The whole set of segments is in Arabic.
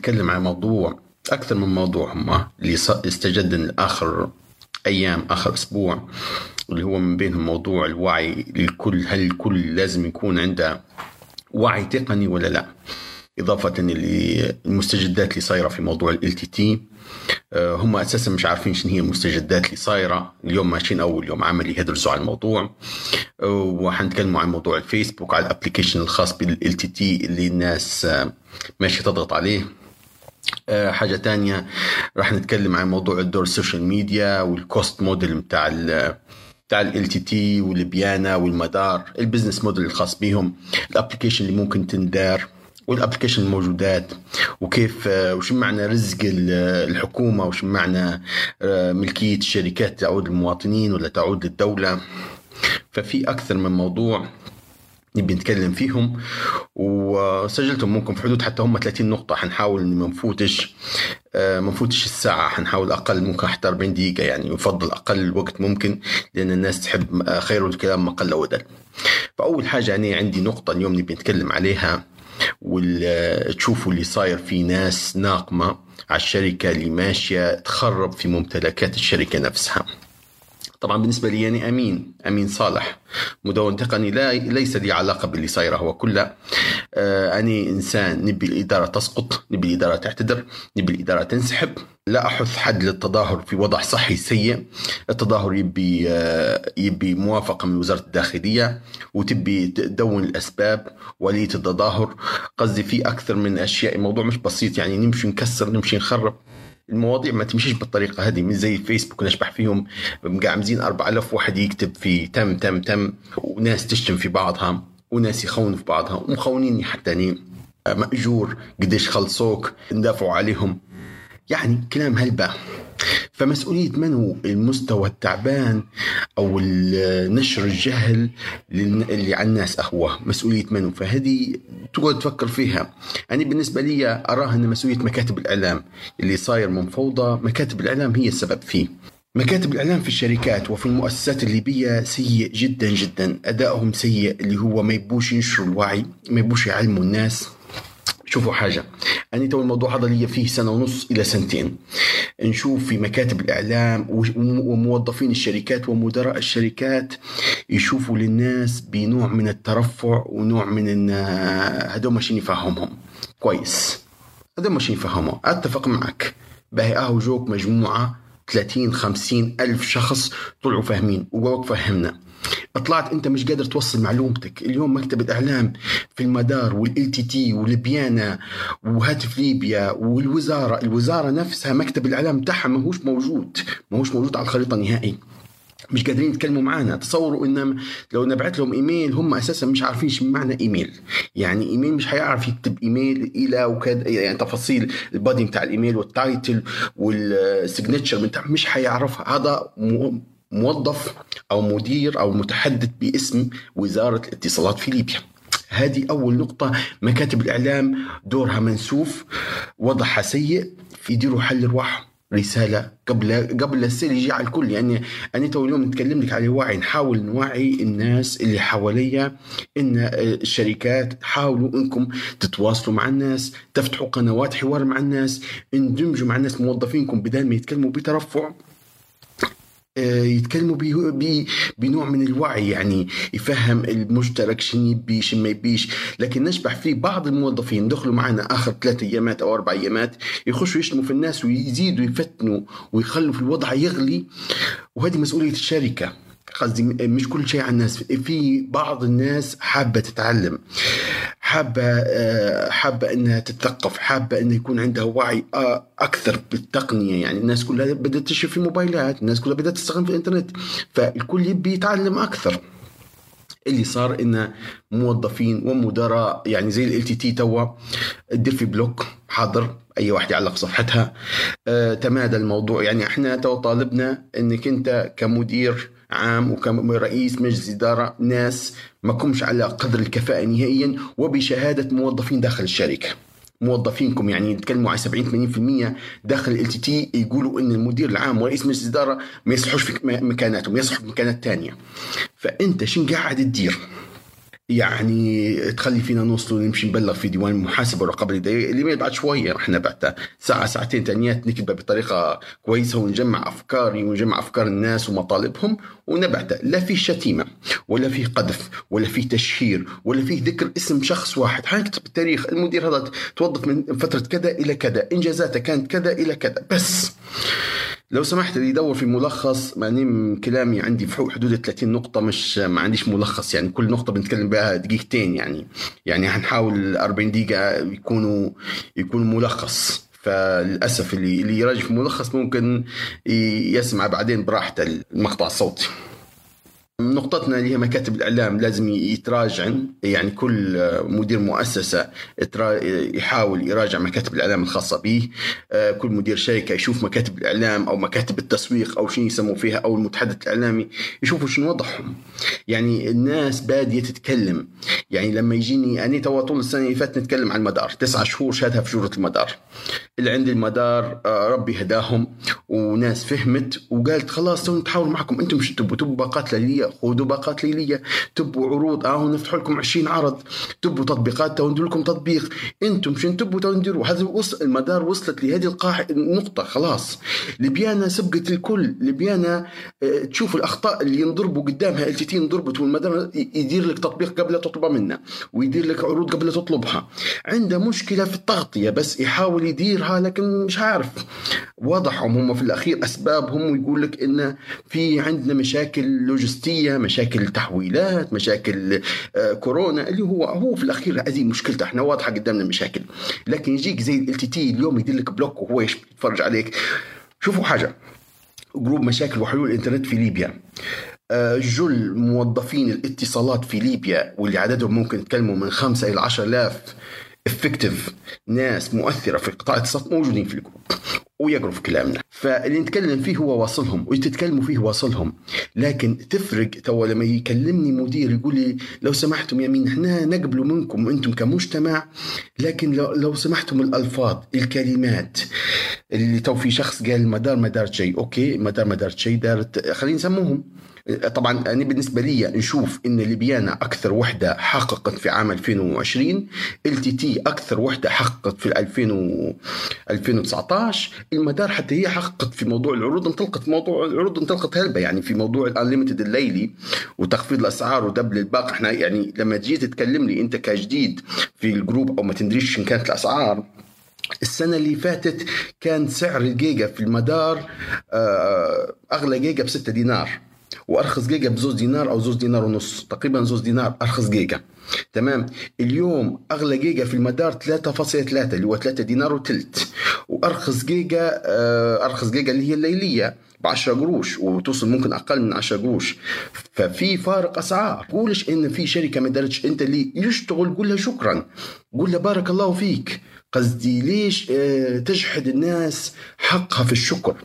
نتكلم عن موضوع أكثر من موضوع هم اللي استجد آخر أيام آخر أسبوع اللي هو من بينهم موضوع الوعي للكل هل الكل لازم يكون عنده وعي تقني ولا لا؟ إضافة للمستجدات اللي صايرة في موضوع LTT آه، هم أساسا مش عارفين شنو هي المستجدات اللي صايرة اليوم ماشيين أول يوم عملي يدرسوا على الموضوع آه، وحنتكلموا عن موضوع الفيسبوك على ال application الخاص بال LTT اللي الناس آه، ماشية تضغط عليه حاجة تانية راح نتكلم عن موضوع الدور ال social media وال cost model بتاع بتاع LTT والبيانا والمدار ال business model الخاص بهم ال application اللي ممكن تندار وال application الموجودات وكيف آه، وش معنى رزق الحكومة وش معنى آه، ملكية الشركات تعود للمواطنين ولا تعود للدوله ففي أكثر من موضوع. نبي نتكلم فيهم. وسجلتهم ممكن في حدود حتى هم 30 نقطة. حنحاول ما نفوتش آه، ما نفوتش الساعة. حنحاول أقل ممكن حتى 40 دقيقة. يعني يفضل أقل وقت ممكن لأن الناس تحب خير الكلام ما قل ودل فأول حاجة أنا عندي نقطة اليوم نبي نتكلم عليها وتشوفوا اللي صاير في ناس ناقمة على الشركة اللي ماشية تخرب في ممتلكات الشركة نفسها. طبعا بالنسبة لي يعني أمين أمين صالح. مدون تقني لا ليس لي علاقة باللي صايره هو كله آه أني إنسان نبي الإدارة تسقط نبي الإدارة تعتذر نبي الإدارة تنسحب. لا أحث حد للتظاهر في وضع صحي سيء. التظاهر يبي آه يبي موافقة من وزارة الداخلية وتبي تدون الأسباب وليه التظاهر. قصدي في أكثر من أشياء. الموضوع مش بسيط يعني نمشي نكسر نمشي نخرب. المواضيع ما تمشيش بالطريقة هذه مش زي الفيسبوك نشبح فيهم مقعمزين 4000 واحد يكتب في تم تم تم وناس تشتم في بعضها وناس يخونوا في بعضها ومخونيني حتى مأجور قديش خلصوك ندافعوا عليهم. يعني كلام هلبة. فمسؤولية من هو؟ المستوى التعبان أو نشر الجهل اللي على الناس هو مسؤولية من فهذه تقعد تفكر فيها. أنا بالنسبة لي أراها أن مسؤولية مكاتب الإعلام. اللي صاير من فوضى مكاتب الإعلام هي السبب فيه. مكاتب الإعلام في الشركات وفي المؤسسات الليبية سيء جدا جدا. أدائهم سيء اللي هو ما يبوش ينشروا الوعي ما يبوش يعلموا الناس. شوفوا حاجة. أنا تو الموضوع هذا لي فيه سنة ونص إلى سنتين. نشوف في مكاتب الإعلام وموظفين الشركات ومدراء الشركات يشوفوا للناس بنوع من الترفع ونوع من إن هذول ماشيين يفهمهم. كويس. هذول ماشيين يفهموا أتفق معك. باهي أهو جوك مجموعة 30 50 ألف شخص طلعوا فاهمين. وقوك فهمنا. طلعت انت مش قادر توصل معلومتك. اليوم مكتب الاعلام في المدار وال LTT والبيانا وهاتف ليبيا والوزارة. الوزارة نفسها مكتب الإعلام بتاعها ما هوش موجود ما هوش موجود على الخريطة نهائي. مش قادرين يتكلموا معنا تصوروا إن لو نبعت لهم إيميل هم أساسا مش عارفين إيش معنى إيميل. يعني إيميل مش هيعرف يكتب إيميل إلى وكذا يعني تفاصيل. ال body بتاع الإيميل وال title وال signature بتاع مش هيعرفها هذا موظف أو مدير أو متحدث باسم وزارة الاتصالات في ليبيا. هذه أول نقطة. مكاتب الإعلام دورها منسوف. وضعها سيء. يديروا حل رواحهم رسالة قبل قبل السيل يجي على الكل. يعني أنا تو اليوم نتكلم لك على وعي. نحاول نوعي الناس اللي حواليا. إن الشركات حاولوا إنكم تتواصلوا مع الناس. تفتحوا قنوات حوار مع الناس. اندمجوا مع الناس موظفينكم بدل ما يتكلموا بترفع. يتكلموا بي بنوع من الوعي يعني يفهم المشترك شنو يبي ما يبيش. لكن نشبح في بعض الموظفين دخلوا معنا آخر ثلاث أيامات أو أربع أيامات يخشوا يشتموا في الناس ويزيدوا يفتنوا ويخلوا في الوضع يغلي. وهذه مسؤولية الشركة. قصدي مش كل شيء على الناس في بعض الناس حابة تتعلم حابة آه، حابة إنها تتثقف حابة إنه يكون عندها وعي آه، أكثر بالتقنية. يعني الناس كلها بدأت تشوف في موبايلات الناس كلها بدأت تستخدم في الإنترنت فالكل يبي يتعلم أكثر. اللي صار إن موظفين ومدراء يعني زي LTT توا تدير في block حاضر أي واحد يعلق صفحتها آه تمادى الموضوع. يعني إحنا تو طالبنا إنك أنت كمدير عام وكرئيس مجلس إدارة ناس ما كمش على قدر الكفاءة نهائيا وبشهادة موظفين داخل الشركة. موظفينكم يعني يتكلموا على 70 80% داخل LTT يقولوا إن المدير العام ورئيس مجلس الاداره ما يصلحوش في مكاناتهم يصلحوا في مكانات ثانية فأنت شن قاعد تدير؟ يعني تخلي فينا نوصل ونمشي نبلغ في ديوان المحاسبه والرقابه الاداريه الايميل بعد شوية. رح نبعته ساعة ساعتين تانيات نكتبه بطريقة كويسة ونجمع افكاري ونجمع أفكار الناس ومطالبهم ونبعته لا في شتيمة ولا في قذف ولا في تشهير ولا في ذكر اسم شخص واحد. حنكتب التاريخ. المدير هذا توظف من فترة كذا إلى كذا. إنجازاته كانت كذا إلى كذا. بس لو سمحت اللي يدور في ملخص معني كلامي عندي في حدود 30 نقطة مش ما عنديش ملخص يعني كل نقطة بنتكلم بها دقيقتين يعني. يعني هنحاول 40 دقيقة يكونوا يكونوا ملخص. فللأسف اللي اللي يراجع في ملخص ممكن يسمع بعدين براحته المقطع الصوتي. نقطتنا اللي هي مكاتب الإعلام لازم يتراجعن. يعني كل مدير مؤسسة يحاول يراجع مكاتب الإعلام الخاصة به. آه، كل مدير شركة يشوف مكاتب الإعلام أو مكاتب التسويق أو شيء يسموا فيها أو المتحدث الإعلامي يشوفوا شنو وضعهم. يعني الناس بادية تتكلم. يعني لما يجيني أنا تو طول السنة اللي فاتت نتكلم عن المدار. تسعة شهور شهدها في جوره المدار. اللي عند المدار آه، ربي هداهم وناس فهمت وقالت خلاص نتحاور معكم. أنتم مش تبوا؟ تبوا باقات ليلية؟ خذوا باقات ليلية. تبوا عروض؟ آه نفتح لكم 20 عرض. تبوا تطبيقات؟ تو ندير لكم تطبيق. أنتم شنو تبوا؟ تو نديروا. هذا وصل المدار وصلت لهذه القاع النقطة. خلاص. ليبيانا سبقت الكل. ليبيانا آه تشوف الأخطاء اللي ينضربوا قدامها LTT انضربت والمدار يدير لك تطبيق قبل تطلبه منه ويدير لك عروض قبل تطلبها. عنده مشكلة في التغطية بس يحاول يديرها لكن مش عارف. وضعهم هم في الأخير أسبابهم ويقول لك إن في عندنا مشاكل لوجستية مشاكل تحويلات مشاكل آه، كورونا اللي هو هو في الأخير هذه مشكلته. إحنا واضحة قدامنا مشاكل. لكن يجيك زي LTT اليوم يدير لك block وهو يتفرج عليك. شوفوا حاجة. group مشاكل وحلول الإنترنت في ليبيا. جل موظفين الاتصالات في ليبيا واللي عددهم ممكن يتكلموا من خمسة إلى عشر آلاف effective ناس مؤثرة في قطاع الاتصالات موجودين في ال group ويقروا في كلامنا. فاللي نتكلم فيه هو واصلهم وتتكلموا فيه واصلهم. لكن تفرق تو لما يكلمني مدير يقول لي لو سمحتم يا مين إحنا نقبل منكم أنتم كمجتمع لكن لو, لو سمحتم الألفاظ الكلمات. اللي تو في شخص قال مدار مدار شيء okay مدار مدار شيء دارت خلينا نسموهم. طبعا أنا بالنسبة لي نشوف إن ليبيانا أكثر وحدة حققت في عام 2020 LTT أكثر وحدة حققت في 2000 2019 المدار حتى هي حققت في موضوع العروض انطلقت موضوع العروض انطلقت هلبة يعني في موضوع ال unlimited الليلي وتخفيض الأسعار و double الباقي. إحنا يعني لما تجي تتكلم لي أنت كجديد في ال group أو ما تدريش ان كانت الأسعار السنة اللي فاتت كان سعر الجيجا في المدار آه، أغلى جيجا بستة دينار. وأرخص جيجا بزوز دينار أو زوز دينار ونص. تقريبا زوز دينار أرخص جيجا. تمام؟ اليوم أغلى جيجا في المدار 3.3 اللي هو 3 دينار وتلت. وأرخص جيجا آه، أرخص جيجا اللي هي الليلية ب 10 قروش وتوصل ممكن أقل من 10 قروش. ففي فارق أسعار. قولش إن في شركة ما دارتش أنت اللي يشتغل قول لها شكرا. قول لها بارك الله فيك. قصدي ليش آه، تجحد الناس حقها في الشكر.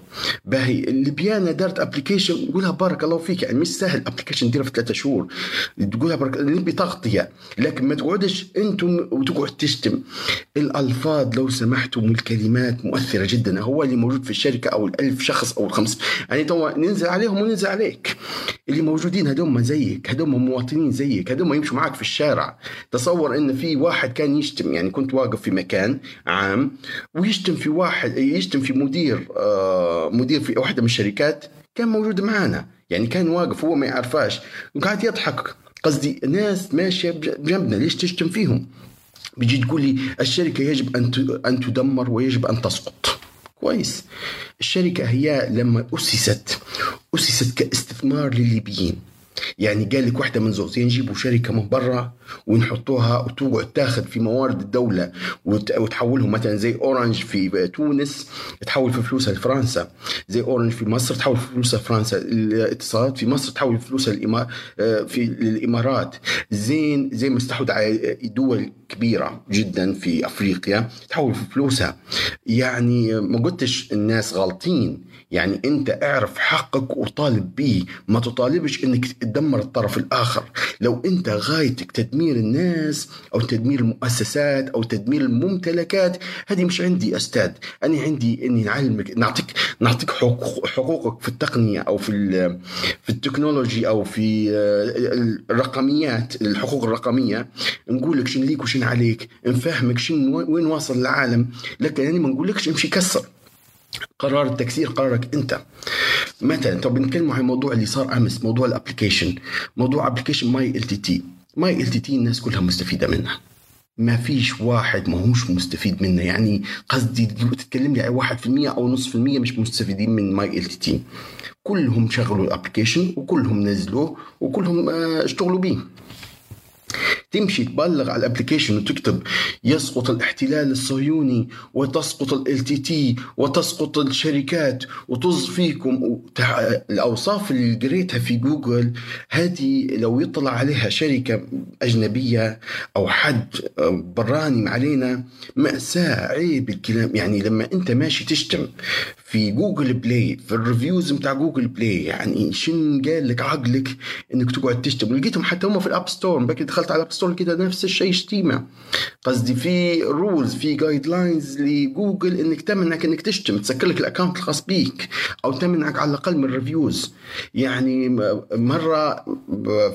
باهي اللي دارت application قولها بارك الله فيك يعني مش سهل application ديرها في ثلاثة شهور. تقولها بارك نبي تغطية. لكن ما تقعدش أنتم وتقعد تشتم. الألفاظ لو سمحتم الكلمات مؤثرة جدا هو اللي موجود في الشركة أو الألف شخص أو الخمس. يعني تو ننزل عليهم وننزل عليك. اللي موجودين هدوم زيك هدوم مواطنين زيك هدوم يمشوا معك في الشارع. تصور إن في واحد كان يشتم يعني كنت واقف في مكان عام ويشتم في واحد يشتم في مدير آه مدير في واحدة من الشركات كان موجود معنا يعني كان واقف هو ما يعرفاش وقاعد يضحك. قصدي ناس ماشية بجنبنا. ليش تشتم فيهم؟ بيجي تقول لي الشركة يجب أن أن تدمر ويجب أن تسقط. كويس. الشركة هي لما أسست أسست كاستثمار للليبيين. يعني قال لك واحدة من زوز نجيبوا شركة من برا ونحطوها وتقعد تاخذ في موارد الدولة وتحولهم مثلا زي Orange في تونس تحول في فلوسها لفرنسا. زي اورنج في مصر تحول في فلوسها لفرنسا. الاتصالات في مصر تحول فلوسها في الامارات زين زي ما استحوذ على دول كبيرة جدا في أفريقيا تحول في فلوسها. يعني ما قلتش الناس غالطين يعني أنت اعرف حقك وطالب به. ما تطالبش إنك تدمر الطرف الآخر. لو أنت غايتك تدمير الناس أو تدمير المؤسسات أو تدمير الممتلكات هذه مش عندي أستاذ. أنا عندي إني نعلمك نعطيك نعطيك حقوقك في التقنية أو في في ال technology أو في آه، الرقميات الحقوق الرقمية. نقول لك شن ليك وشن عليك. نفهمك شن وين واصل العالم. لكن يعني ما نقولكش امشي كسر قرار التكسير قرارك انت. مثلا طب بنتكلم عن الموضوع اللي صار أمس موضوع ال application موضوع application My LTT My LTT الناس كلها مستفيدة منها. ما فيش واحد ما هوش مستفيد منه يعني قصدي تتكلم لي عن 1% أو نصف في المية مش مستفيدين من My LTT كلهم شغلوا ال application وكلهم نزلوه وكلهم آه، اشتغلوا به تمشي تبلغ على ال application وتكتب يسقط الاحتلال الصهيوني وتسقط LTT وتسقط الشركات وطز فيكم. الأوصاف اللي قريتها في جوجل هذه لو يطلع عليها شركة أجنبية أو حد براني علينا مأساة عيب الكلام. يعني لما أنت ماشي تشتم في Google Play في ال reviews بتاع Google Play يعني شن قال لك عقلك إنك تقعد تشتم؟ ولقيتهم حتى هم في ال App Store دخلت على ال App Store. كده نفس الشيء شتيمه قصدي في rules في guidelines لجوجل إنك تمنعك إنك تشتم تسكر لك ال account الخاص بيك أو تمنعك على الأقل من ال reviews يعني مرة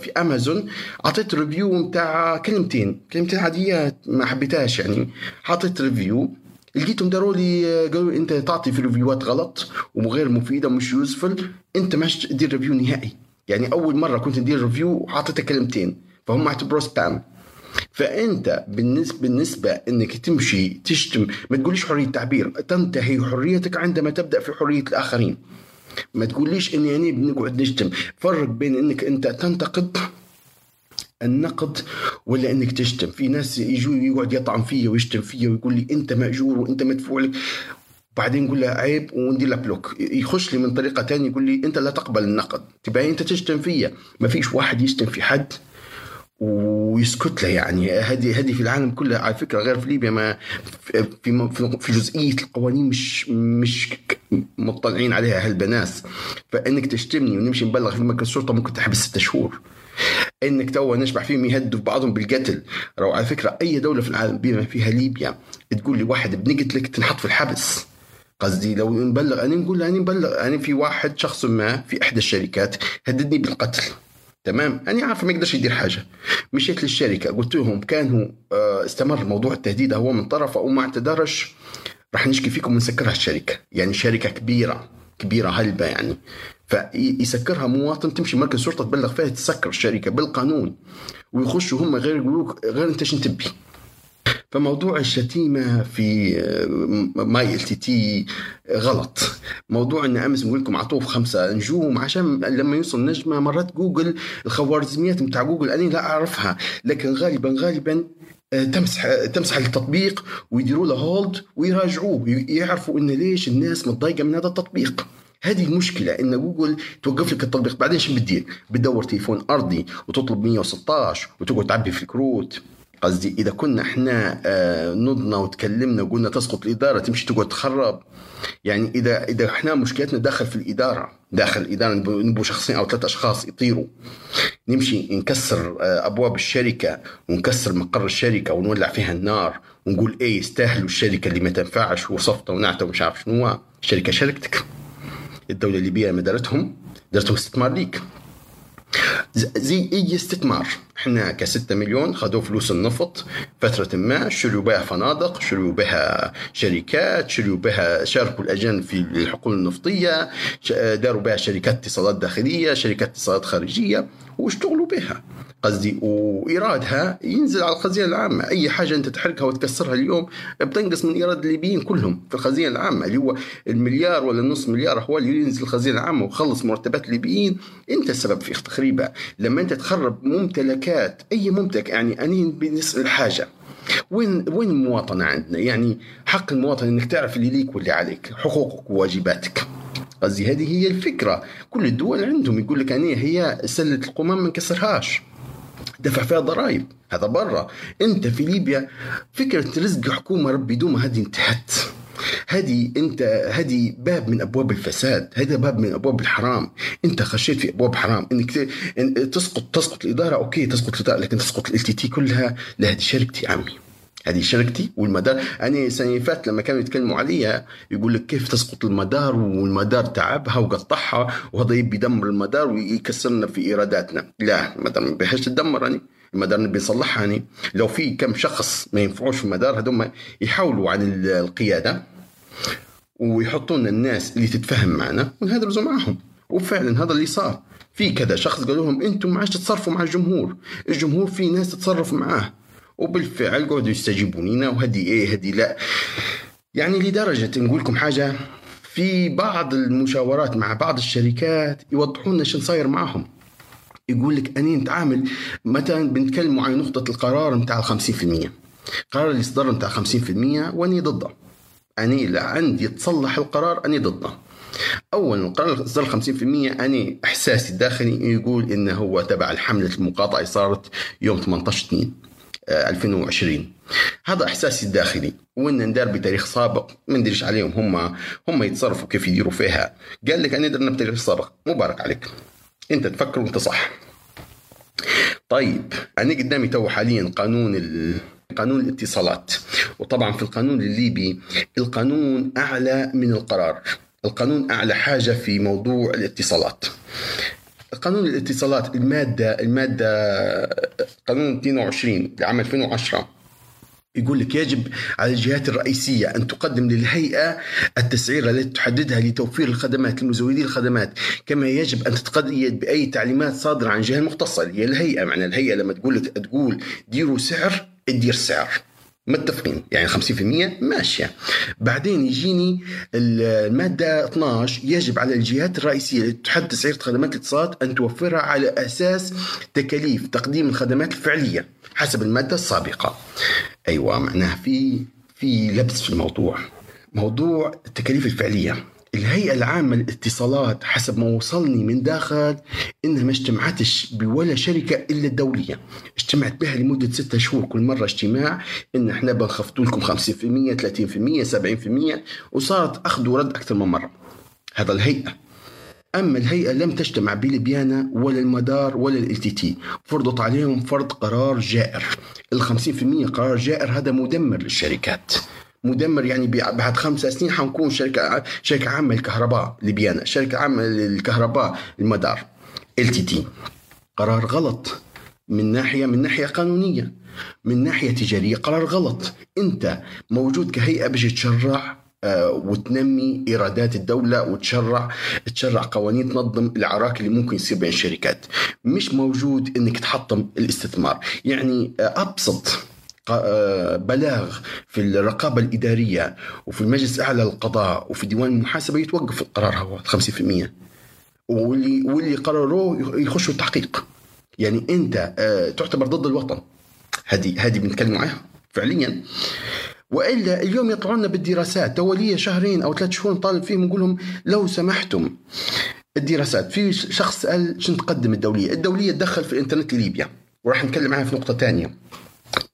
في امازون أعطيت review بتاع كلمتين. كلمتين عاديات ما حبيتهاش يعني. حطيت review لقيتهم داروا لي قالوا أنت تعطي في review ات غلط وغير مفيدة ومش useful أنت مش تدير review نهائي. يعني أول مرة كنت ندير review وحطيت كلمتين. فهم اعتبروه spam فأنت بالنسبة بالنسبة إنك تمشي تشتم ما تقوليش حرية تعبير تنتهي حريتك عندما تبدأ في حرية الآخرين. ما تقوليش إني يعني بنقعد نشتم. فرق بين إنك أنت تنتقد النقد ولا إنك تشتم. في ناس يجوا يقعد يطعن فيا ويشتم فيا ويقول لي أنت مأجور وأنت مدفوع لك. بعدين نقول له عيب وندير له بلوك. يخش لي من طريقة ثانية يقول لي أنت لا تقبل النقد. تبقى أنت تشتم فيا. ما فيش واحد يشتم في حد. ويسكت له يعني. هذه هذه في العالم كله على فكرة غير في ليبيا ما في في جزئية القوانين مش مش مطلعين عليها هالبناس فإنك تشتمني ونمشي نبلغ في مركز الشرطه ممكن تحبس ستة شهور. إنك تو نشبح فيهم يهدوا بعضهم بالقتل. لو على فكرة أي دولة في العالم بما فيها ليبيا تقول لي واحد بنقتلك تنحط في الحبس. قصدي لو نبلغ أنا نقول أنا نبلغ أنا في واحد شخص ما في إحدى الشركات هددني بالقتل. تمام؟ أنا عارف ما يقدرش يدير حاجة. مشيت للشركة قلت لهم كان هو آه، استمر موضوع التهديد هو من طرفه وما اعتذرش. راح نشكي فيكم ونسكرها الشركة. يعني شركة كبيرة كبيرة هلبة يعني. فيسكرها مواطن تمشي مركز شرطه تبلغ فيها تسكر الشركة بالقانون. ويخشوا هم غير يقولوك غير انت شنو تبي. فموضوع الشتيمة في آه، My LTT غلط. موضوع إن أمس نقول لكم عطوه خمسة نجوم عشان لما يوصل نجمة مرات جوجل الخوارزميات بتاع جوجل أنا لا أعرفها. لكن غالبا غالبا آه، تمسح تمسح التطبيق ويديروا له hold ويراجعوه. يعرفوا إن ليش الناس متضايقة من هذا التطبيق. هذه المشكلة إن جوجل توقف لك التطبيق. بعدين شو بتدير؟ بتدور تليفون أرضي وتطلب 116 وتقعد تعبي في الكروت. قصدي إذا كنا إحنا آه، نضنا وتكلمنا وقلنا تسقط الإدارة تمشي تقعد تخرب. يعني إذا إذا إحنا مشكلتنا داخل في الإدارة داخل الإدارة نبو شخصين أو ثلاث أشخاص يطيروا. نمشي نكسر آه، أبواب الشركة ونكسر مقر الشركة ونولع فيها النار ونقول إيه يستاهلوا الشركة اللي ما تنفعش وصفطه ونعته ومش عارف شنو الشركة شركتك. الدولة الليبيه ما دارتهم دارتهم استثمار ليك. زي أي استثمار. إحنا كستة مليون خذوا فلوس النفط. فترة ما شروا بها فنادق شروا بها شركات شروا بها شاركوا الأجانب في الحقول النفطية داروا بها شركات اتصالات داخلية شركات اتصالات خارجية واشتغلوا بها. قصدي وإيرادها ينزل على الخزينة العامة. أي حاجة أنت تحرقها وتكسرها اليوم بتنقص من إيراد الليبيين كلهم في الخزينة العامة. اللي هو المليار ولا النص مليار هو اللي ينزل الخزينة العامة وخلص مرتبات الليبيين. أنت السبب في تخريبها. لما أنت تخرب ممتلكات أي ممتلك يعني انين بنسأل الحاجة وين وين المواطنة عندنا؟ يعني حق المواطن إنك تعرف اللي ليك واللي عليك، حقوقك وواجباتك. قصدي هذه هي الفكرة، كل الدول عندهم يقول لك يعني هي سلة القمام ما نكسرهاش. دفع فيها ضرائب هذا برا أنت في ليبيا فكرة رزق حكومه ربي دوما هذه انتهت هذه انت هذه باب من أبواب الفساد هذا باب من أبواب الحرام. انت خشيت في أبواب حرام انك تسقط تسقط الإدارة okay تسقط الاداره لكن تسقط ال TT كلها لا هذه شركتي عمي. هذه شركتي والمدار. أنا السنة فاتت لما كانوا يتكلموا عليها يقول لك كيف تسقط المدار والمدار تعبها وقطعها وهذا يبي يدمر المدار ويكسرنا في إيراداتنا. لا ما بيحش تدمر يعني المدار نبي نصلحها يعني. لو في كم شخص ما ينفعوش في المدار هذول يحاولوا عن القيادة ويحطون الناس اللي تتفهم معنا ونهدرزوا معهم وفعلا هذا اللي صار. في كذا شخص قالوا لهم أنتم ما عادش تتصرفوا مع الجمهور. الجمهور في ناس تتصرف معاه. وبالفعل قعدوا يستجيبوا لنا وهدي إيه هدي لا. يعني لدرجة نقول لكم حاجة في بعض المشاورات مع بعض الشركات يوضحون لنا شو صاير معهم. يقول لك أني نتعامل مثلا بنتكلموا عن نقطة القرار نتاع ال 50% قرار الإصدار نتاع 50% وأني ضده. أني عندي تصلح القرار أني ضده. اولا القرار الاصدار 50% أني إحساسي الداخلي يقول إنه هو تبع الحملة المقاطعة صارت يوم 18 2 2020 هذا إحساسي الداخلي وإن ندار بتاريخ سابق ما ندريش عليهم هم هم يتصرفوا كيف يديروا فيها. قال لك انا درنا بتاريخ سابق مبارك عليك. انت تفكر وانت صح. طيب أنا قدامي تو حاليا قانون ال... قانون الاتصالات. وطبعا في القانون الليبي القانون أعلى من القرار. القانون أعلى حاجة في موضوع الاتصالات. قانون الاتصالات المادة المادة قانون 22 لعام 2010 يقول لك يجب على الجهات الرئيسية أن تقدم للهيئة التسعير التي تحددها لتوفير الخدمات لمزودي الخدمات كما يجب أن تتقيد بأي تعليمات صادرة عن جهة مختصة هي الهيئة. معنى الهيئة لما تقول تقول ديروا سعر ادير سعر. متفقين. يعني 50% ماشية. بعدين يجيني المادة 12 يجب على الجهات الرئيسية التي تحدد تسعير خدمات الاتصالات أن توفرها على أساس تكاليف تقديم الخدمات الفعلية حسب المادة السابقة. أيوه معناها في في لبس في الموضوع. موضوع التكاليف الفعلية. الهيئة العامة للاتصالات حسب ما وصلني من داخل إنها ما اجتمعتش بولا شركة إلا الدولية. اجتمعت بها لمدة ستة شهور كل مرة اجتماع. إن إحنا بنخفضوا لكم 50% 30% 70% وصارت أخذ ورد أكثر من مرة. هذا الهيئة. أما الهيئة لم تجتمع بليبيانا ولا المدار ولا ال TT فرضت عليهم فرض قرار جائر. ال 50% قرار جائر هذا مدمر للشركات. مدمر يعني بعد خمس سنين حنكون شركة شركة عامة للكهرباء ليبيانا شركة عامة للكهرباء المدار ال TT قرار غلط من ناحيه من ناحية قانونية من ناحية تجارية قرار غلط. انت موجود كهيئة باش تشرع آه، وتنمي ايرادات الدولة وتشرع تشرع قوانين تنظم العراك اللي ممكن يصير بين الشركات. مش موجود انك تحطم الاستثمار. يعني آه، أبسط بلاغ في الرقابة الإدارية وفي المجلس الأعلى للقضاء وفي ديوان المحاسبة يتوقف القرار هو 50% واللي واللي قرروه يخشوا التحقيق. يعني أنت آه، تعتبر ضد الوطن. هذه هذه بنتكلم عنها فعليا. وإلا اليوم يطلعون بالدراسات. توليه شهرين أو ثلاث شهور نطالب فيهم نقول لهم لو سمحتم الدراسات. في شخص سأل شنو تقدم الدولية؟ الدولية تدخل في الإنترنت لليبيا وراح نتكلم عنها في نقطة ثانية.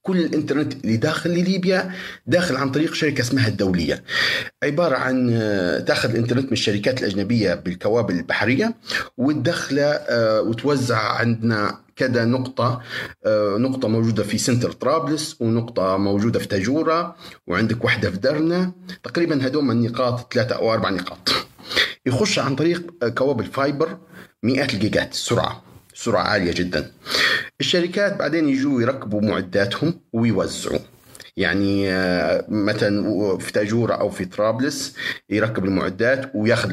كل الإنترنت اللي داخل لليبيا داخل عن طريق شركة اسمها الدولية. عبارة عن آه، تأخذ الإنترنت من الشركات الأجنبية بالكوابل البحرية وتدخله آه، وتوزع عندنا كذا نقطة آه، نقطة موجودة في center طرابلس ونقطة موجودة في تاجورة وعندك واحدة في درنة. تقريبا هدول النقاط ثلاثة أو أربع نقاط. يخش عن طريق كوابل fiber مئات الجيجات السرعة سرعة عالية جدا. الشركات بعدين يجوا يركبوا معداتهم ويوزعوا. يعني آه، مثلا في تاجورة أو في طرابلس يركب المعدات وياخذ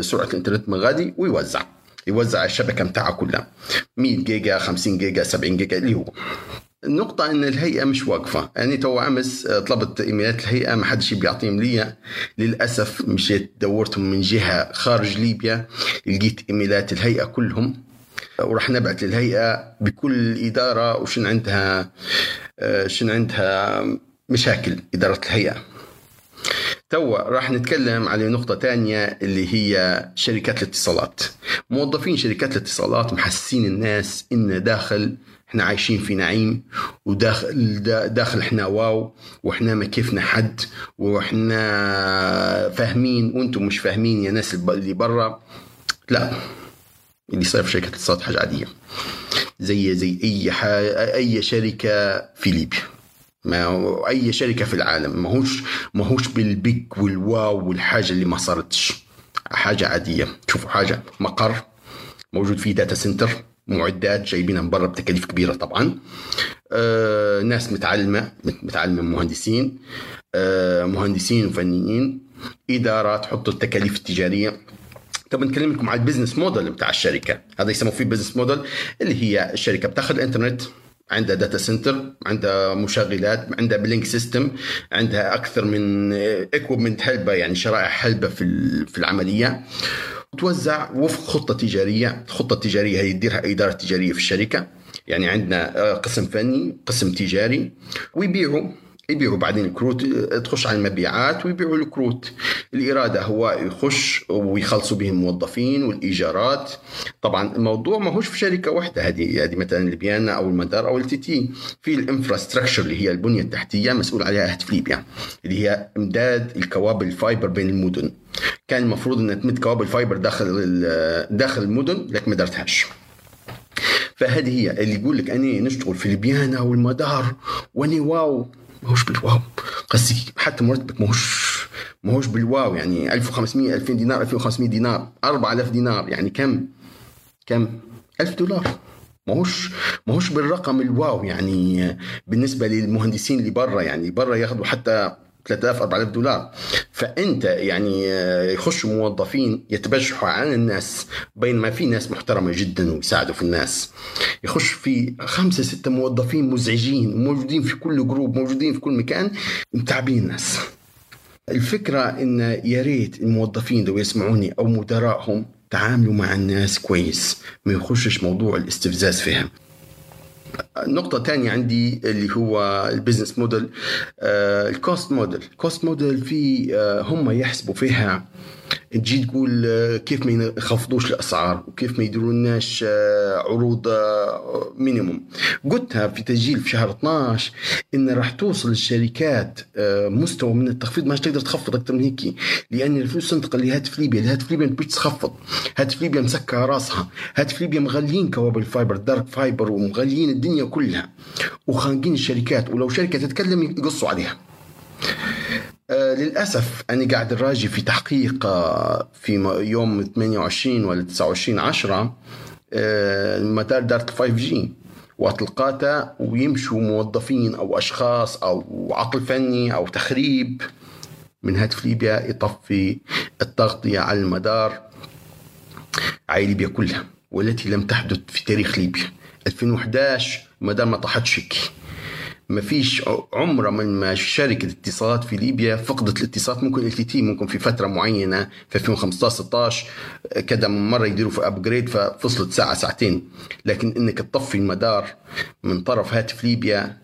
سرعة الإنترنت من غادي ويوزع. يوزع الشبكة متاعها كلها. 100 جيجا 50 جيجا 70 جيجا اللي هو. النقطة أن الهيئة مش واقفة، يعني تو أمس آه، طلبت إيميلات الهيئة ما حدش بيعطيهم لي. للأسف مشيت دورتهم من جهة خارج ليبيا لقيت إيميلات الهيئة كلهم وراح نبعث للهيئة بكل إدارة وشن عندها آه، شن عندها مشاكل إدارة الهيئة. توا راح نتكلم على نقطة تانية اللي هي شركات الاتصالات. موظفين شركات الاتصالات محسين الناس إن داخل إحنا عايشين في نعيم وداخل داخل إحنا واو وإحنا ما كيفنا حد وإحنا فاهمين وأنتم مش فاهمين يا ناس اللي برا. لا. اللي صار في شركة الاتصالات حاجة عادية. زي زي أي أي شركة في ليبيا. ما أي شركة في العالم. ماهوش ماهوش بالبيج والواو والحاجة اللي ما صارتش. حاجة عادية. شوفوا حاجة. مقر موجود فيه data center معدات جايبينها من برا بتكاليف كبيرة طبعا. آه، ناس متعلمة. متعلمة مهندسين. آه، مهندسين وفنيين. إدارة تحط التكاليف التجارية. طب نتكلم لكم على ال business model بتاع الشركة. هذا يسموه فيه business model اللي هي الشركة. بتاخذ الإنترنت عندها data center عندها مشغلات عندها billing system عندها أكثر من equipment حلبة يعني شرائح حلبة في في العملية. توزع وفق خطة تجارية. الخطة التجارية هي تديرها إدارة تجارية في الشركة. يعني عندنا قسم فني قسم تجاري. ويبيعوا. يبيعوا بعدين الكروت تخش على المبيعات ويبيعوا الكروت. الإرادة هو يخش ويخلصوا بهم الموظفين والإيجارات. طبعا الموضوع ما هوش في شركة واحدة هذه هذه مثلا ليبيانا أو المدار أو ال TT في ال infrastructure اللي هي البنية التحتية مسؤول عليها هاتف ليبيا اللي هي إمداد الكوابل ال fiber بين المدن. كان المفروض أنها تمد كوابل fiber داخل داخل المدن لكن ما درتهاش. فهذه هي اللي يقول لك أني نشتغل في ليبيانا والمدار وأني واو. ماهوش بالواو. قصدي حتى مرتبك ماهوش ماهوش بالواو يعني 1500 2000 دينار 2500 دينار 4000 دينار يعني كم؟ كم؟ 1000 دولار. ماهوش ماهوش بالرقم الواو يعني بالنسبة للمهندسين اللي برا يعني برا ياخذوا حتى 3000 4000 دولار فأنت يعني آه، يخش موظفين يتبجحوا عن الناس بينما في ناس محترمة جدا ويساعدوا في الناس. يخش في خمسة ستة موظفين مزعجين موجودين في كل group موجودين في كل مكان متعبين الناس. الفكرة إن يا ريت الموظفين لو يسمعوني أو مدراءهم تعاملوا مع الناس كويس ما يخشش موضوع الاستفزاز فيهم نقطة تانية عندي اللي هو ال business model ال cost model. ال cost model في آه، هم يحسبوا فيها تجي تقول آه، كيف ما يخفضوش الأسعار وكيف ما يديرولناش آه، عروض minimum قلتها في تسجيل في شهر 12 إن راح توصل الشركات مستوى من التخفيض ما تقدر تخفض أكثر من هيك لأن الفلوس تنتقل لهاتف ليبيا الهاتف ليبيا ما تخفض. هاتف ليبيا مسكره راسها. هاتف ليبيا مغلين كوابل fiber dark fiber ومغلين الدنيا كلها. وخانقين الشركات ولو شركة تتكلم يقصوا عليها. آه للأسف أنا قاعد نراجي في تحقيق آه في يوم 28 ولا 29 10 آه المدار دارت 5 جي وتلقاته ويمشوا موظفين أو أشخاص أو عقل فني أو تخريب. من هاتف ليبيا يطفي التغطية على المدار على ليبيا كلها والتي لم تحدث في تاريخ ليبيا. 2011 ما دام ما طاحتش هيك. ما فيش عمرة من ما شركة اتصالات في ليبيا فقدت الاتصالات. ممكن ال تي ممكن في فترة معينة في 2015 16 كذا مرة يديروا في ابجريد ففصلت ساعة ساعتين. لكن إنك تطفي المدار من طرف هاتف ليبيا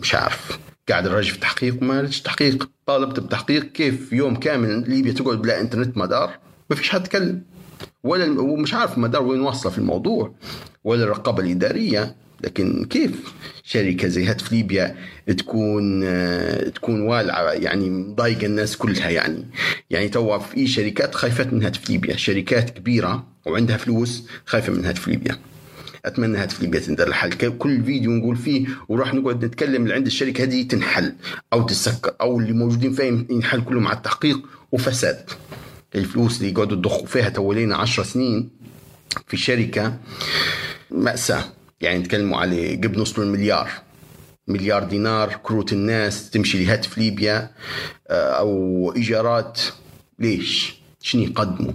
مش عارف. قاعد الراجل في تحقيق وما لقيتش تحقيق. طالبت بتحقيق كيف يوم كامل ليبيا تقعد بلا إنترنت مدار؟ ما فيش حد تكلم ولا ومش عارف المدار وين واصلة في الموضوع. ولا الرقابة الإدارية. لكن كيف شركة زي هاتف ليبيا تكون تكون والعه يعني مضايقة الناس كلها يعني. يعني توا في شركات خايفة من هاتف ليبيا. شركات كبيرة وعندها فلوس خايفة من هاتف ليبيا. أتمنى هاتف ليبيا تندر الحل. كل فيديو نقول فيه وراح نقعد نتكلم اللي عند الشركة هذه تنحل أو تسكر أو اللي موجودين فيها ينحل كله مع التحقيق وفساد. الفلوس اللي يقعدوا يضخوا فيها تولينا 10 سنين في شركة مأساة. يعني نتكلموا على قبل نص المليار مليار. دينار كروت الناس تمشي لهاتف ليبيا آه، أو إيجارات. ليش؟ شنو يقدموا؟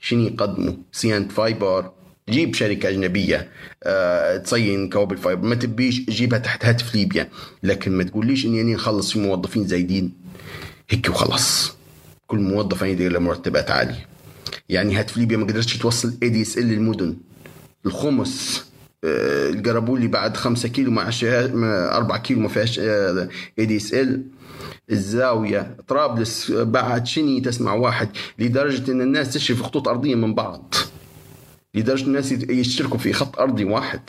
شنو يقدموا؟ صيانة fiber. جيب شركة أجنبية أه تصين كوابل fiber. ما تبيش جيبها تحت هاتف ليبيا. لكن ما تقوليش اني إني نخلص في موظفين زايدين. هيك وخلص كل موظف يدير له مرتبات عالية. يعني هاتف ليبيا ما قدرتش توصل ADSL للمدن. الخمس. آه، القره بوللي بعد خمسة كيلو مع أربعة كيلو ما فيهاش ADSL الزاوية طرابلس بعد شني تسمع واحد؟ لدرجة إن الناس تشري في خطوط أرضية من بعض. لدرجة الناس يشتركوا في خط أرضي واحد.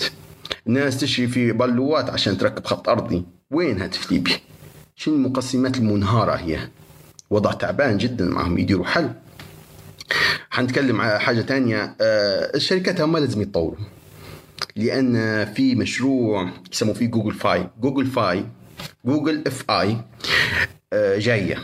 الناس تشري في بلوات عشان تركب خط أرضي. وين هاتف ليبيا؟ شنو المقسمات المنهارة هي؟ وضع تعبان جدا معهم يديروا حل. حنتكلم على حاجة تانية. آه، الشركات هم لازم يتطوروا. لأن في مشروع يسموه فيه Google Fi Google Fi Google Fi جاية.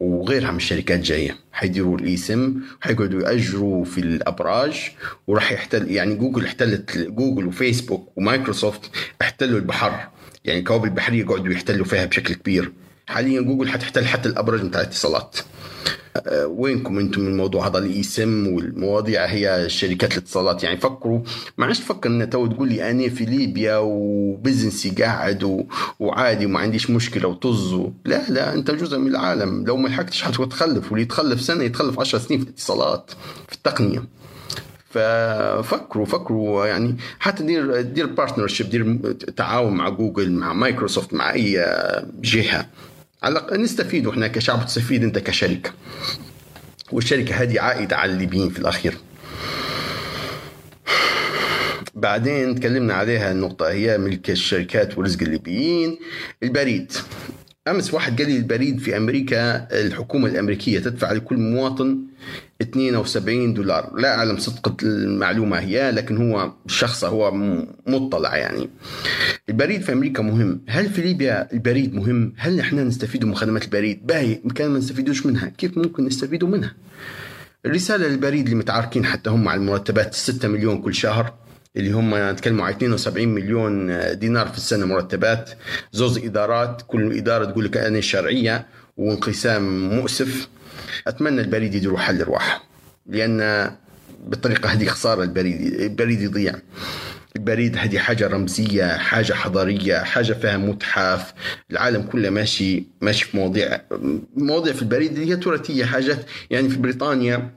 وغيرها من الشركات جاية. حيديروا ال eSIM حيقعدوا يأجروا في الأبراج وراح يحتل يعني جوجل احتلت Google و Facebook و Microsoft احتلوا البحر. يعني الكوابل البحريه قعدوا يحتلوا فيها بشكل كبير. حاليا جوجل حتحتل حتى الأبراج بتاع الاتصالات. وينكم أنتم من الموضوع هذا؟ الإي سم والمواضيع هي شركات الاتصالات. يعني فكروا ما عادش تفكر ان تو تقول لي أنا في ليبيا و business ي قاعد. وعادي وما عنديش مشكلة وطز لا لا أنت جزء من العالم. لو ما لحقتش حتتخلف واللي يتخلف سنة يتخلف 10 سنين في الاتصالات في التقنية. ففكروا فكروا يعني حتى دير دير partnership دير تعاون مع جوجل مع مايكروسوفت مع أي جهة. على الأقل نستفيد إحنا كشعب تستفيد أنت كشركة. والشركة هذه عائدة على الليبيين في الأخير. بعدين تكلمنا عليها النقطة هي ملك الشركات ورزق الليبيين. البريد. أمس واحد قال لي البريد في أمريكا الحكومة الأمريكية تدفع لكل مواطن 72 دولار. لا أعلم صدق المعلومة هي لكن هو شخص هو مطلع يعني. البريد في أمريكا مهم. هل في ليبيا البريد مهم؟ هل إحنا نستفيد من خدمات البريد؟ باهي كان ما نستفيدوش منها كيف ممكن نستفيدوا منها؟ الرسالة للبريد اللي متعاركين حتى هم على المرتبات 6 مليون كل شهر اللي هم نتكلموا على 72 مليون دينار في السنة مرتبات. زوز إدارات كل إدارة تقول لك أنا شرعية وانقسام مؤسف. أتمنى البريد يديروا حل رواح لأن بالطريقة هذه خسارة البريد البريد يضيع. البريد هذه حاجة رمزية حاجة حضارية حاجة فيها متحف. العالم كله ماشي ماشي في مواضيع مواضيع في البريد هي تراثيه حاجات يعني في بريطانيا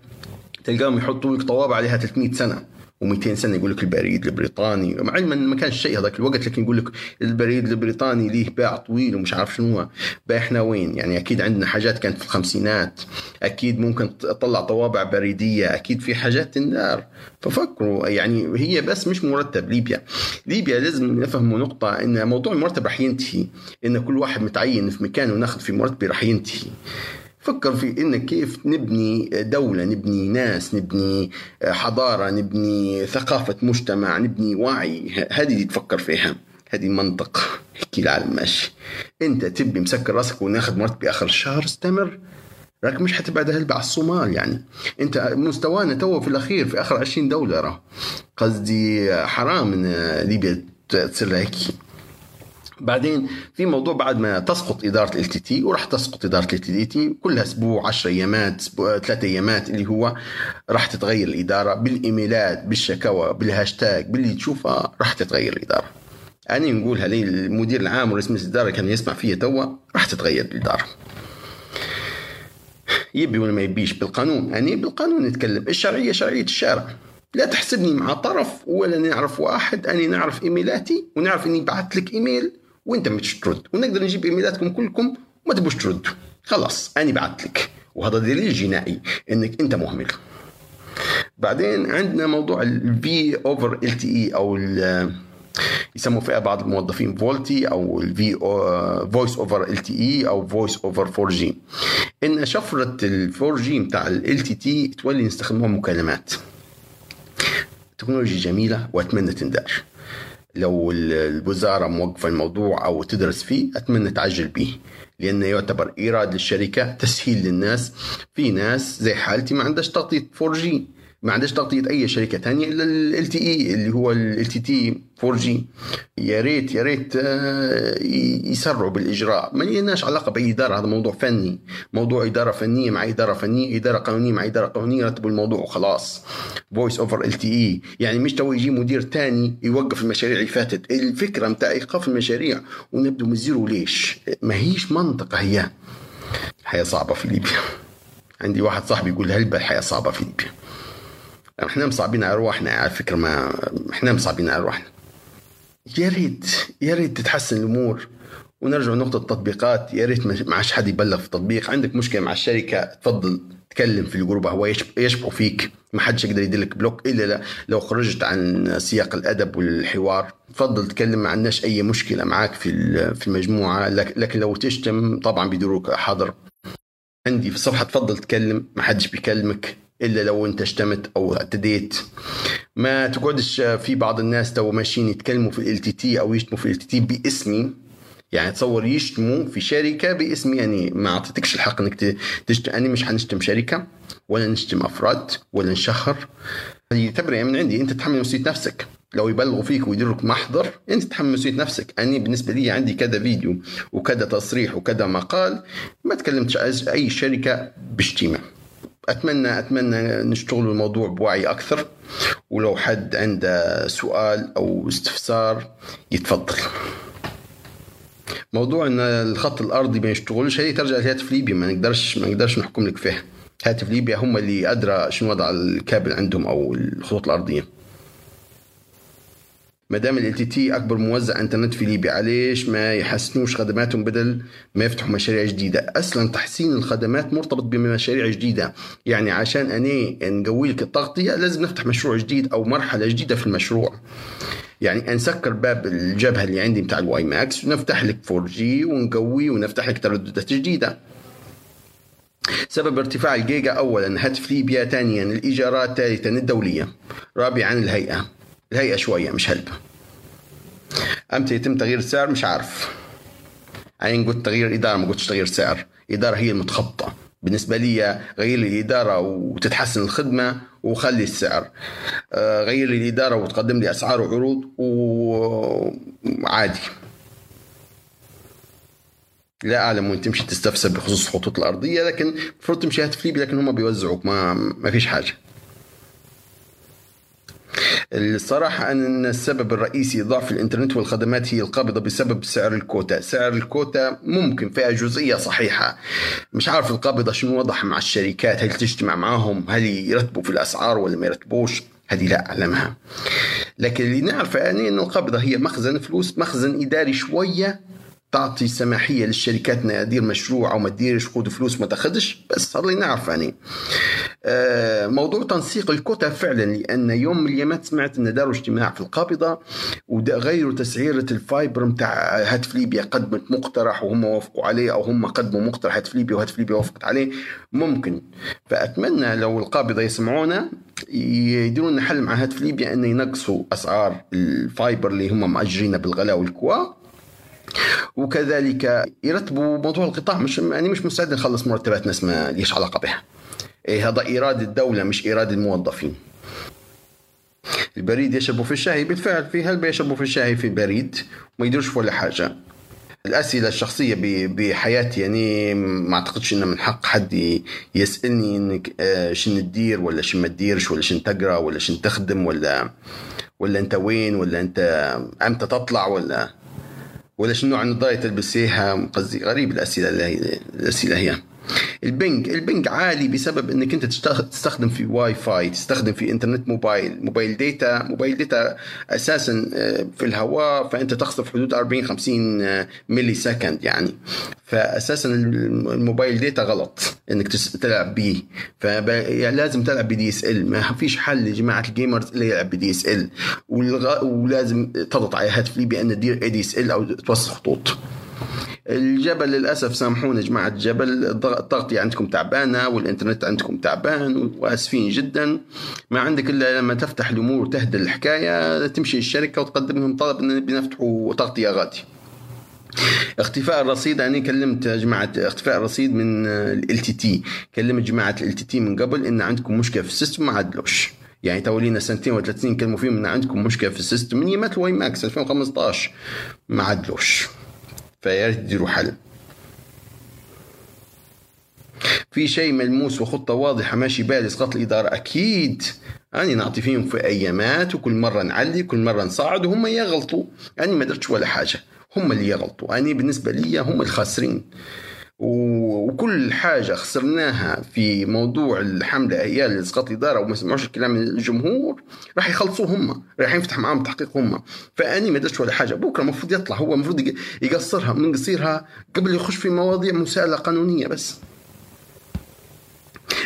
تلقاهم يحطوا لك طوابع عليها 300 سنة. و200 سنة يقول لك البريد البريطاني. مع علما ما كانش شيء هذاك الوقت لكن يقول لك البريد البريطاني ليه باع طويل ومش عارف شنو هو. إحنا وين؟ يعني أكيد عندنا حاجات كانت في الخمسينات. أكيد ممكن تطلع طوابع بريدية. أكيد في حاجات النار ففكروا يعني هي بس مش مرتب. ليبيا. ليبيا لازم نفهموا نقطة إن موضوع المرتب راح ينتهي. إن كل واحد متعين في مكانه وناخذ في مرتبه راح ينتهي. فكر في إن كيف نبني دولة نبني ناس نبني حضارة نبني ثقافة مجتمع نبني وعي. هذه تفكر فيها. هذه منطق. هيك العالم ماشي أنت تبي مسكر راسك وناخذ مرتبة اخر الشهر استمر. راك مش حتبعد هلبة على الصومال يعني. أنت مستوانا تو في الأخير في آخر 20 دولة راه. قصدي حرام إن ليبيا تصير هيك بعدين في موضوع بعد ما تسقط إدارة LTT وراح تسقط إدارة LTT كلها أسبوع 10 أيامات ثلاث أيامات اللي هو راح تتغير الإدارة بالإيميلات بالشكاوى بالهاشتاج باللي تشوفها راح تتغير الإدارة. أنا نقولها لي المدير العام ورئيس الإدارة كان يسمع فيها توا راح تتغير الإدارة. يبي ولا ما يبيش؟ بالقانون. أنا بالقانون نتكلم. الشرعية شرعية الشارع. لا تحسبني مع طرف ولا نعرف واحد أنا نعرف إيميلاتي ونعرف إني بعثت لك إيميل. وانت مش ترد. ونقدر نجيب إيميلاتكم كلكم وما تبوش تردوا خلاص أنا بعت لك. وهذا دليل جنائي إنك أنت مهمل. بعدين عندنا موضوع ال V over LTE أو يسموا فيها بعض الموظفين VoLTE أو ال V voice over LTE أو voice over 4G إن شفرة ال 4G بتاع LTT تولي نستخدموها مكالمات. تكنولوجيا جميلة وأتمنى تندار. لو الوزارة موقفة الموضوع أو تدرس فيه أتمنى تعجل به لأنه يعتبر إيراد للشركة تسهيل للناس. في ناس زي حالتي ما عندهاش تغطية 4G ما عندهاش تغطية أي شركة ثانية إلا LTE اللي هو LTT 4G يا ريت يا ريت آه، يسرعوا بالإجراء. ما لناش علاقة بأي إدارة هذا موضوع فني. موضوع إدارة فنية مع إدارة فنية إدارة قانونية مع إدارة قانونية رتبوا الموضوع وخلاص. voice over LTE يعني مش تو يجي مدير ثاني يوقف المشاريع اللي فاتت. الفكرة متاع إيقاف المشاريع ونبدو من ال zero ليش؟ ما هيش منطقة هي. الحياة صعبة في ليبيا. عندي واحد صاحبي يقول هل الحياة صعبة في ليبيا؟ إحنا مصعبين على ارواحنا على فكرة ما إحنا مصعبين على ارواحنا يا ريت يا ريت تتحسن الأمور ونرجع نقطة التطبيقات. يا ريت ما عادش حد يبلغ في التطبيق. عندك مشكلة مع الشركة تفضل تكلم في ال group هو يشبح فيك. ما حدش يقدر يديرلك block إلا لو خرجت عن سياق الأدب والحوار. تفضل تكلم ما عندناش أي مشكلة معك في في المجموعة. لكن لو تشتم طبعا بيديروك حظر. عندي في الصفحة تفضل تكلم ما حدش بيكلمك. إلا لو أنت اشتمت أو اعتديت. ما تقعدش في بعض الناس تو ماشيين يتكلموا في LTT أو يشتموا في LTT باسمي. يعني تصور يشتموا في شركة باسمي يعني ما أعطيتكش الحق إنك تشتم أنا مش حنشتم شركة ولا نشتم أفراد ولا نشهر هذه تبرئه من عندي. أنت تحمل مسؤولية نفسك. لو يبلغوا فيك ويديروا لك محضر أنت تحمل مسؤولية نفسك. أنا بالنسبة لي عندي كذا فيديو وكذا تصريح وكذا مقال. ما تكلمتش أي شركة بشتيمه اتمنى أتمنى نشتغل الموضوع بوعي أكثر ولو حد عنده سؤال أو استفسار يتفضل. موضوع إن الخط الأرضي ما يشتغلش هي ترجع لهاتف ليبيا ما نقدرش ما نقدرش نحكم لك فيها. هاتف ليبيا هم اللي أدرى شنو وضع الكابل عندهم أو الخطوط الأرضية. ما دام ال تي أكبر موزع إنترنت في ليبيا علاش ما يحسنوش خدماتهم بدل ما يفتحوا مشاريع جديدة؟ أصلا تحسين الخدمات مرتبط بمشاريع جديدة. يعني عشان أنا نقوي لك التغطية لازم نفتح مشروع جديد أو مرحلة جديدة في المشروع. يعني نسكر باب الجبهة اللي عندي بتاع ال WiMAX ونفتح لك 4G ونقوي ونفتح لك ترددات جديدة. سبب ارتفاع الجيجا اولا هاتف ليبيا ثانيا الإيجارات ثالثا الدولية. رابعا الهيئة. الهيئه شوية مش هلبة. أمتى يتم تغيير السعر؟ مش عارف. أنا قلت تغيير إدارة ما قلتش تغيير سعر. إدارة هي المتخططه بالنسبة لي غير لي الإدارة وتتحسن الخدمة وخلي السعر. آه، غير لي الإدارة وتقدم لي أسعار وعروض وعادي. لا أعلم وين تمشي تستفسر بخصوص الخطوط الأرضية لكن المفروض تمشي هاتف ليبي لكن هم بيوزعوك ما ما فيش حاجة. الصراحة أن السبب الرئيسي ضعف الإنترنت والخدمات هي القابضة بسبب سعر الكوتا. سعر الكوتا ممكن فيها جزئية صحيحة. مش عارف القابضة شنو وضح مع الشركات هل تجتمع معهم هل يرتبوا في الأسعار ولا ما يرتبوش؟ هذه لا أعلمها. لكن اللي نعرفه يعني أن القابضة هي مخزن فلوس مخزن إداري شوية تعطي سماحية للشركات إنها تدير مشروع أو ما تديرش خذ فلوس ما تاخذش بس هذا اللي نعرف يعني. موضوع تنسيق الكوتا فعلا لأن يوم من الايامات سمعت إن داروا اجتماع في القابضة وغيروا تسعيرة الفايبر نتاع هاتف ليبيا قدمت مقترح وهم وافقوا عليه أو هم قدموا مقترح هاتف ليبيا وهاتف ليبيا وافقت عليه ممكن. فأتمنى لو القابضة يسمعونا يديرون حل مع هاتف ليبيا إن ينقصوا أسعار الفايبر اللي هم مأجرينه بالغلاء والكوا وكذلك يرتبوا موضوع القطاع مش يعني مش مستعد نخلص مرتبات ناس ما ليش علاقة بها. هذا إيراد الدولة مش إيراد الموظفين. البريد يشربوا في الشاي بالفعل في هل بيشربوا في الشاي في البريد ما يديروش ولا حاجة. الأسئلة الشخصية بحياتي يعني ما أعتقدش انه من حق حد يسألني إنك آه، شن تدير ولا شن ما تديرش ولا شن تقرأ ولا شن تخدم ولا ولا أنت وين ولا أنت أمتى تطلع ولا ولا شنو عن النظاره تلبسيها قصدي غريب الأسئلة الأسئلة هي. ال ping ال ping عالي بسبب إنك أنت تستخدم في واي فاي تستخدم في إنترنت موبايل mobile data mobile data أساسا آه، في الهواء فأنت تخطف حدود 40 50 آه، millisecond يعني. فاساسا ال mobile data غلط إنك تلعب به فلازم تلعب ب DSL ما فيش حل لجماعة ال gamers إلا يلعب ب DSL ولازم تضغط على هاتف ليبيا إن تدير ADSL أو توصل خطوط الجبل للأسف سامحونا يا جماعة الجبل التغطيه عندكم تعبانة والإنترنت عندكم تعبان وآسفين جدا. ما عندك إلا لما تفتح الأمور وتهدى الحكاية تمشي الشركة وتقدم لهم طلب إن بنفتحوا تغطية غادي. اختفاء الرصيد أنا كلمت جماعة اختفاء الرصيد من LTT كلمت جماعة LTT من قبل إن عندكم مشكلة في ال system ما عدلوش يعني تو لينا سنتين ولا سنين كلموا فيهم إن عندكم مشكلة في ال system من يمات ال WiMAX 2015 ما عدلوش تديروا حل. في شيء ملموس وخطة واضحة ماشي بالي اسقاط الإدارة؟ أكيد. أنا نعطي فيهم في أيامات وكل مرة نعلي كل مرة نصعد وهم يغلطوا. أنا ما درتش ولا حاجة. هم اللي يغلطوا. أنا بالنسبة لي هم الخاسرين. وكل حاجة خسرناها في موضوع الحملة عيال لإسقاط الإدارة وما سمعوش الكلام من الجمهور راح يخلصوا هم راح يفتح معاهم تحقيق هم فأني ما درتش ولا حاجة. بكرة المفروض يطلع هو المفروض يقصرها من قصيرها قبل يخش في مواضيع مساءلة قانونية بس.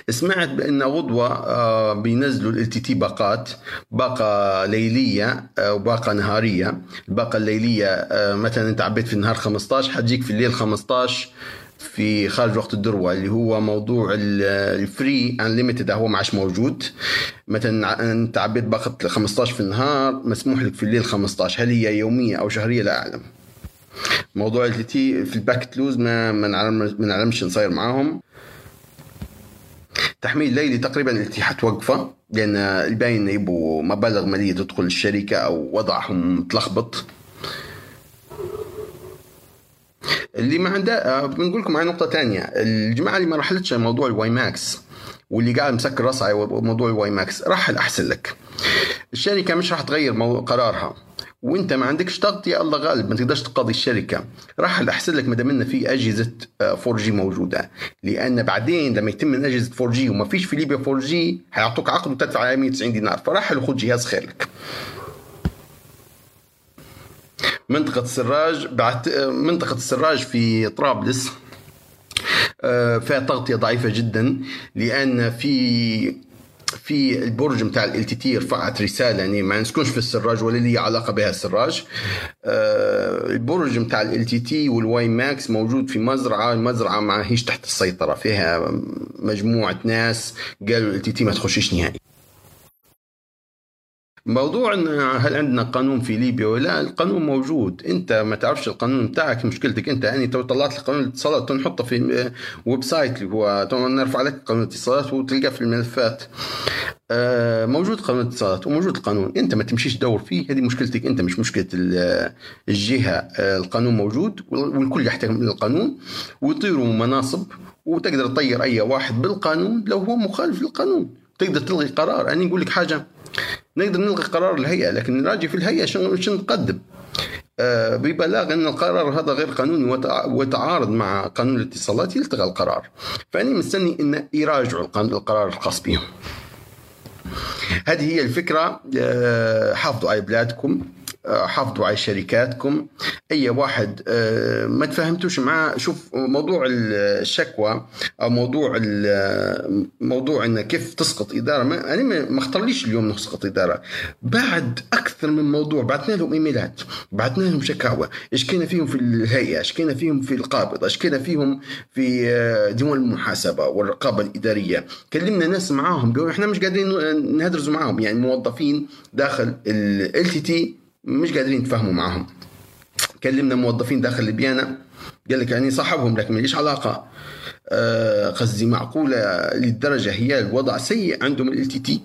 سمعت بأن غدوة آه، بينزلوا ال تي باقات باقة ليلية آه، وباقة نهارية. الباقة الليلية آه، مثلا أنت عبيت في النهار 15 حتجيك في الليل 15 في خارج وقت الذروه اللي هو موضوع ال free unlimited هو ما عادش موجود. مثلا أنت عبيت باقه 15 في النهار مسموح لك في الليل 15 هل هي يومية أو شهرية؟ لا أعلم. موضوع LTT في ال packet loss ما ما نعلمش نصير معاهم. تحميل ليلي تقريبا LTT حتوقفه لأن الباين يبوا مبالغ مالية تدخل الشركة أو وضعهم متلخبط. اللي ما عنده بنقول لكم على نقطة ثانية الجماعة اللي ما رحلتش موضوع ال WiMAX واللي قاعد مسكر راسه على موضوع ال WiMAX رحل احسن لك. الشركة مش راح تغير قرارها. وأنت ما عندكش تغطيه الله غالب ما تقدرش تقاضي الشركة. راح الأحسن لك ما دام إن في أجهزة 4 آه، G موجودة. لأن بعدين لما يتم من أجهزة 4G وما فيش في ليبيا 4G هيعطوك عقد وتدفع عليه 190 دينار. فراح خذ جهاز خير لك. منطقة السراج آه، منطقة السراج في طرابلس آه، فيها تغطية ضعيفة جدا لأن في في البرج بتاع LTT رفعت رسالة يعني ما نسكنش في السراج ولا لي علاقة بها السراج. آه البرج بتاع LTT وال WiMAX موجود في مزرعة المزرعة ما هيش تحت السيطرة فيها مجموعة ناس قالوا LTT ما تخشيش نهائي. موضوع إن هل عندنا قانون في ليبيا ولا القانون موجود. أنت ما تعرفش القانون بتاعك مشكلتك أنت. يعني تو طلعت لي قانون الاتصالات نحطه في website اللي هو نرفع لك قانون الاتصالات وتلقاه في الملفات. آه، موجود قانون الاتصالات وموجود القانون. أنت ما تمشيش تدور فيه. هذه مشكلتك أنت مش مشكلة الجهة. آه، القانون موجود والكل يحترم القانون ويطيروا مناصب وتقدر تطير أي واحد بالقانون لو هو مخالف للقانون. تقدر تلغي قرار. أنا أقول لك حاجة نقدر نلغي قرار الهيئة لكن نراجع في الهيئة شنو نقدم؟ آه ببلاغ إن القرار هذا غير قانوني وتعارض مع قانون الاتصالات يلتغى القرار. فأني مستني إن يراجعوا القرار الخاص بهم. هذه هي الفكرة آه، حافظوا على بلادكم. حافظوا على شركاتكم. أي واحد آه، ما تفهمتوش معاه شوف موضوع الشكوى أو موضوع موضوع انه كيف تسقط إدارة ما أنا ما اختارليش اليوم نسقط إدارة. بعد أكثر من موضوع بعثنا لهم إيميلات بعثنا لهم شكاوى. اشكينا فيهم في الهيئة؟ اشكينا فيهم في القابضه اشكينا فيهم في آه، ديوان المحاسبة والرقابة الإدارية؟ كلمنا ناس معاهم قالوا إحنا مش قادرين نهدرزوا معاهم. يعني موظفين داخل LTT مش قادرين يتفاهموا معاهم كلمنا موظفين داخل ليبيانا قال لك يعني صاحبهم لكن ماليش علاقة؟ آه قصدي معقولة للدرجة هي الوضع سيء عندهم LTT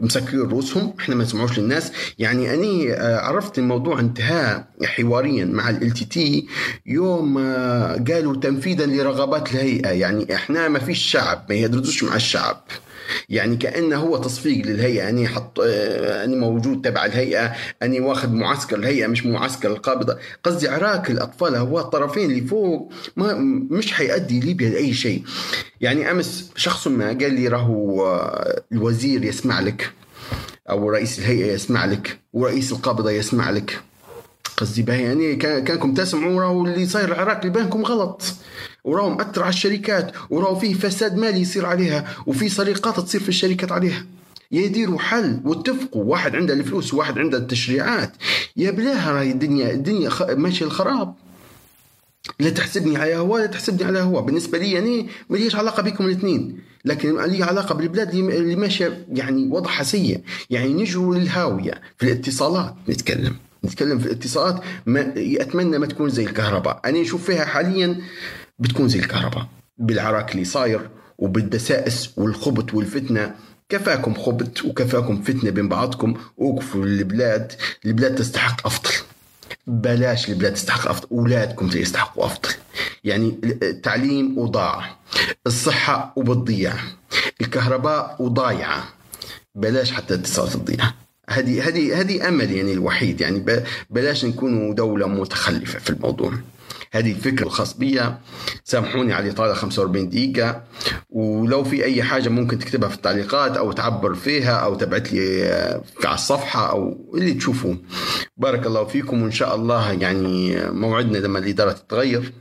مسكرين رؤوسهم إحنا ما نسمعوش للناس. يعني أني آه، عرفت الموضوع انتهى حواريا مع LTT يوم آه، قالوا تنفيذا لرغبات الهيئة. يعني إحنا ما فيش شعب ما يدردوش مع الشعب. يعني كأنه هو تصفيق للهيئة. أني حط آه، أني موجود تبع الهيئة. أني واخذ معسكر الهيئة مش معسكر القابضة. قصدي عراك الأطفال هو الطرفين اللي فوق ما مش حيؤدي ليبيا لأي شيء. يعني أمس شخص ما قال لي راهو آه، الوزير يسمع لك أو رئيس الهيئة يسمع لك ورئيس القابضة يسمع لك. قصدي باهي يعني كانكم تسمعوا راهو اللي صاير العراق اللي بينكم غلط. وراهو مأثر على الشركات وراهو فيه فساد مالي يصير عليها وفي سرقات تصير في الشركات عليها. يديروا حل واتفقوا واحد عنده الفلوس وواحد عنده التشريعات. يا بلاها راهي الدنيا الدنيا ماشيه الخراب. لا تحسبني على هو لا تحسبني على هو بالنسبة لي يعني ما ليش علاقة بكم الاثنين. لكن لي علاقة بالبلاد اللي ماشية يعني وضعها سيء. يعني نجروا للهاوية في الاتصالات نتكلم. نتكلم في الاتصالات ما أتمنى ما تكون زي الكهرباء. أنا نشوف فيها حاليا بتكون زي الكهرباء بالعراك اللي صاير وبالدسائس والخبط والفتنة. كفاكم خبط وكفاكم فتنة بين بعضكم وقفوا للبلاد البلاد تستحق أفضل. بلاش البلاد تستحق أفضل أولادكم يستحقوا أفضل. يعني التعليم وضاع الصحة وبتضيع الكهرباء وضايعة. بلاش حتى الاتصالات تضيع. هذه هذه هذه أمل يعني الوحيد يعني بلاش نكونوا دولة متخلفة في الموضوع. هذه الفكرة الخاص بي سامحوني على الإطالة 45 دقيقة. ولو في أي حاجة ممكن تكتبها في التعليقات أو تعبر فيها أو تبعت لي على الصفحة أو اللي تشوفوه. بارك الله فيكم. وإن شاء الله يعني موعدنا لما الإدارة تتغير.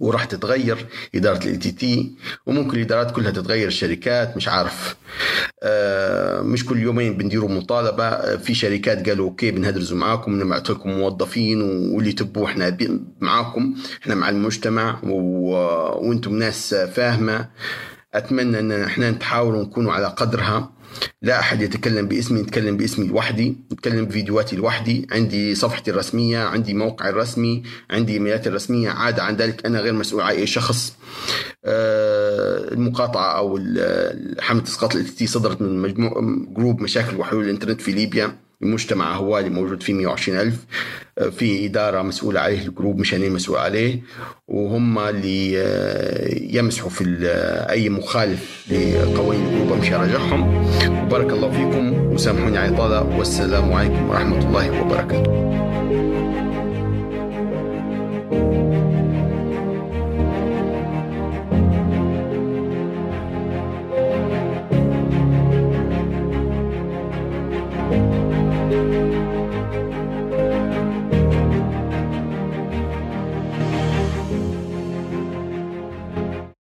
وراح تتغير إدارة LTT وممكن الإدارات كلها تتغير الشركات مش عارف. آه مش كل يومين بنديروا مطالبة. آه، في شركات قالوا okay بنهدرزوا معاكم نبعث لكم موظفين واللي تبوا إحنا معاكم. إحنا مع المجتمع وأنتم ناس فاهمة. أتمنى إن إحنا نحاول نكونوا على قدرها. لا أحد يتكلم باسمي نتكلم باسمي لوحدي نتكلم بفيديوهاتي لوحدي عندي صفحتي الرسمية عندي موقعي الرسمي عندي إيميلاتي الرسمية عاده عن ذلك أنا غير مسؤول عن أي شخص. آه، المقاطعة أو حملة إسقاط التي صدرت من مجموع جروب مشاكل وحلول الإنترنت في ليبيا. المجتمع هو اللي موجود فيه 120 ألف آه، في إدارة مسؤولة عليه ال group مش أني مسؤول عليه وهم اللي آه، يمسحوا في آه، أي مخالف لقوانين ال group مش يراجعهم وبارك الله فيكم وسامحوني على الإطالة والسلام عليكم ورحمة الله وبركاته.